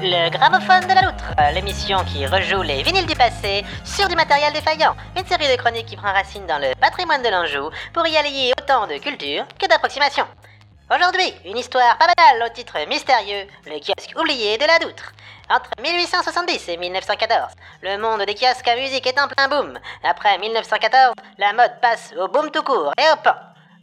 Le gramophone de la loutre, l'émission qui rejoue les vinyles du passé sur du matériel défaillant. Une série de chroniques qui prend racine dans le patrimoine de l'Anjou pour y allier autant de culture que d'approximation. Aujourd'hui, une histoire pas banale au titre mystérieux, le kiosque oublié de la Doutre. Entre 1870 et 1914, le monde des kiosques à musique est en plein boom. Après 1914, la mode passe au boom tout court et au pan.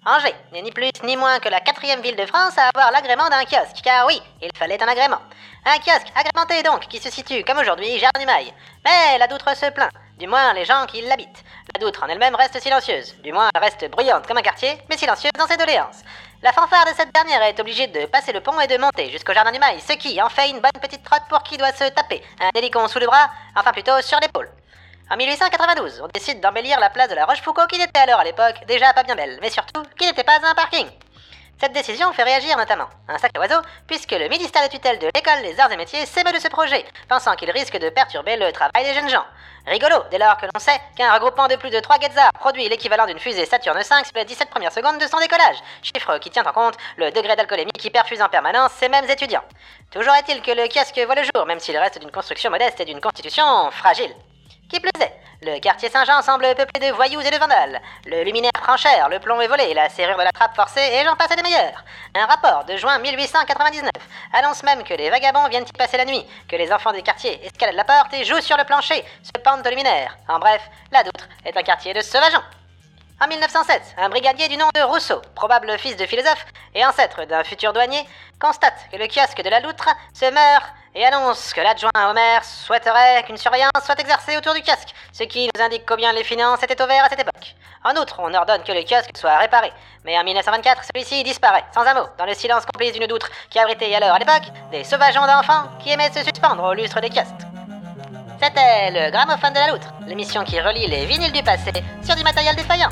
Angers n'est ni plus ni moins que la quatrième ville de France à avoir l'agrément d'un kiosque, car oui, il fallait un agrément. Un kiosque agrémenté donc, qui se situe comme aujourd'hui, Jardin du Mail. Mais la Doutre se plaint, du moins les gens qui l'habitent. La Doutre en elle-même reste silencieuse, du moins elle reste bruyante comme un quartier, mais silencieuse dans ses doléances. La fanfare de cette dernière est obligée de passer le pont et de monter jusqu'au Jardin du Mail, ce qui en fait une bonne petite trotte pour qui doit se taper un délicon sous le bras, enfin plutôt sur l'épaule. En 1892, on décide d'embellir la place de la Rochefoucauld qui n'était alors à l'époque déjà pas bien belle, mais surtout qui n'était pas un parking. Cette décision fait réagir notamment un sacré oiseau, puisque le ministère de tutelle de l'école des arts et métiers s'émeut de ce projet, pensant qu'il risque de perturber le travail des jeunes gens. Rigolo, dès lors que l'on sait qu'un regroupement de plus de 3 Guetzars produit l'équivalent d'une fusée Saturne 5 sur les 17 premières secondes de son décollage, chiffre qui tient en compte le degré d'alcoolémie qui perfuse en permanence ces mêmes étudiants. Toujours est-il que le kiosque voit le jour, même s'il reste d'une construction modeste et d'une constitution fragile. Qui plus est, le quartier Saint-Jean semble peuplé de voyous et de vandales. Le luminaire prend cher, le plomb est volé, la serrure de la trappe forcée et j'en passe des meilleurs. Un rapport de juin 1899 annonce même que les vagabonds viennent y passer la nuit, que les enfants des quartiers escaladent la porte et jouent sur le plancher, se pendent de luminaire. En bref, la Doutre est un quartier de sauvageons. En 1907, un brigadier du nom de Rousseau, probable fils de philosophe et ancêtre d'un futur douanier, constate que le kiosque de la Loutre se meurt et annonce que l'adjoint maire souhaiterait qu'une surveillance soit exercée autour du kiosque, ce qui nous indique combien les finances étaient au vert à cette époque. En outre, on ordonne que le kiosque soit réparé, mais en 1924, celui-ci disparaît, sans un mot, dans le silence complice d'une doutre qui abritait alors à l'époque des sauvageons d'enfants qui aimaient se suspendre au lustre des kiosques. C'était le gramophone de la loutre, l'émission qui relie les vinyles du passé sur du matériel défaillant.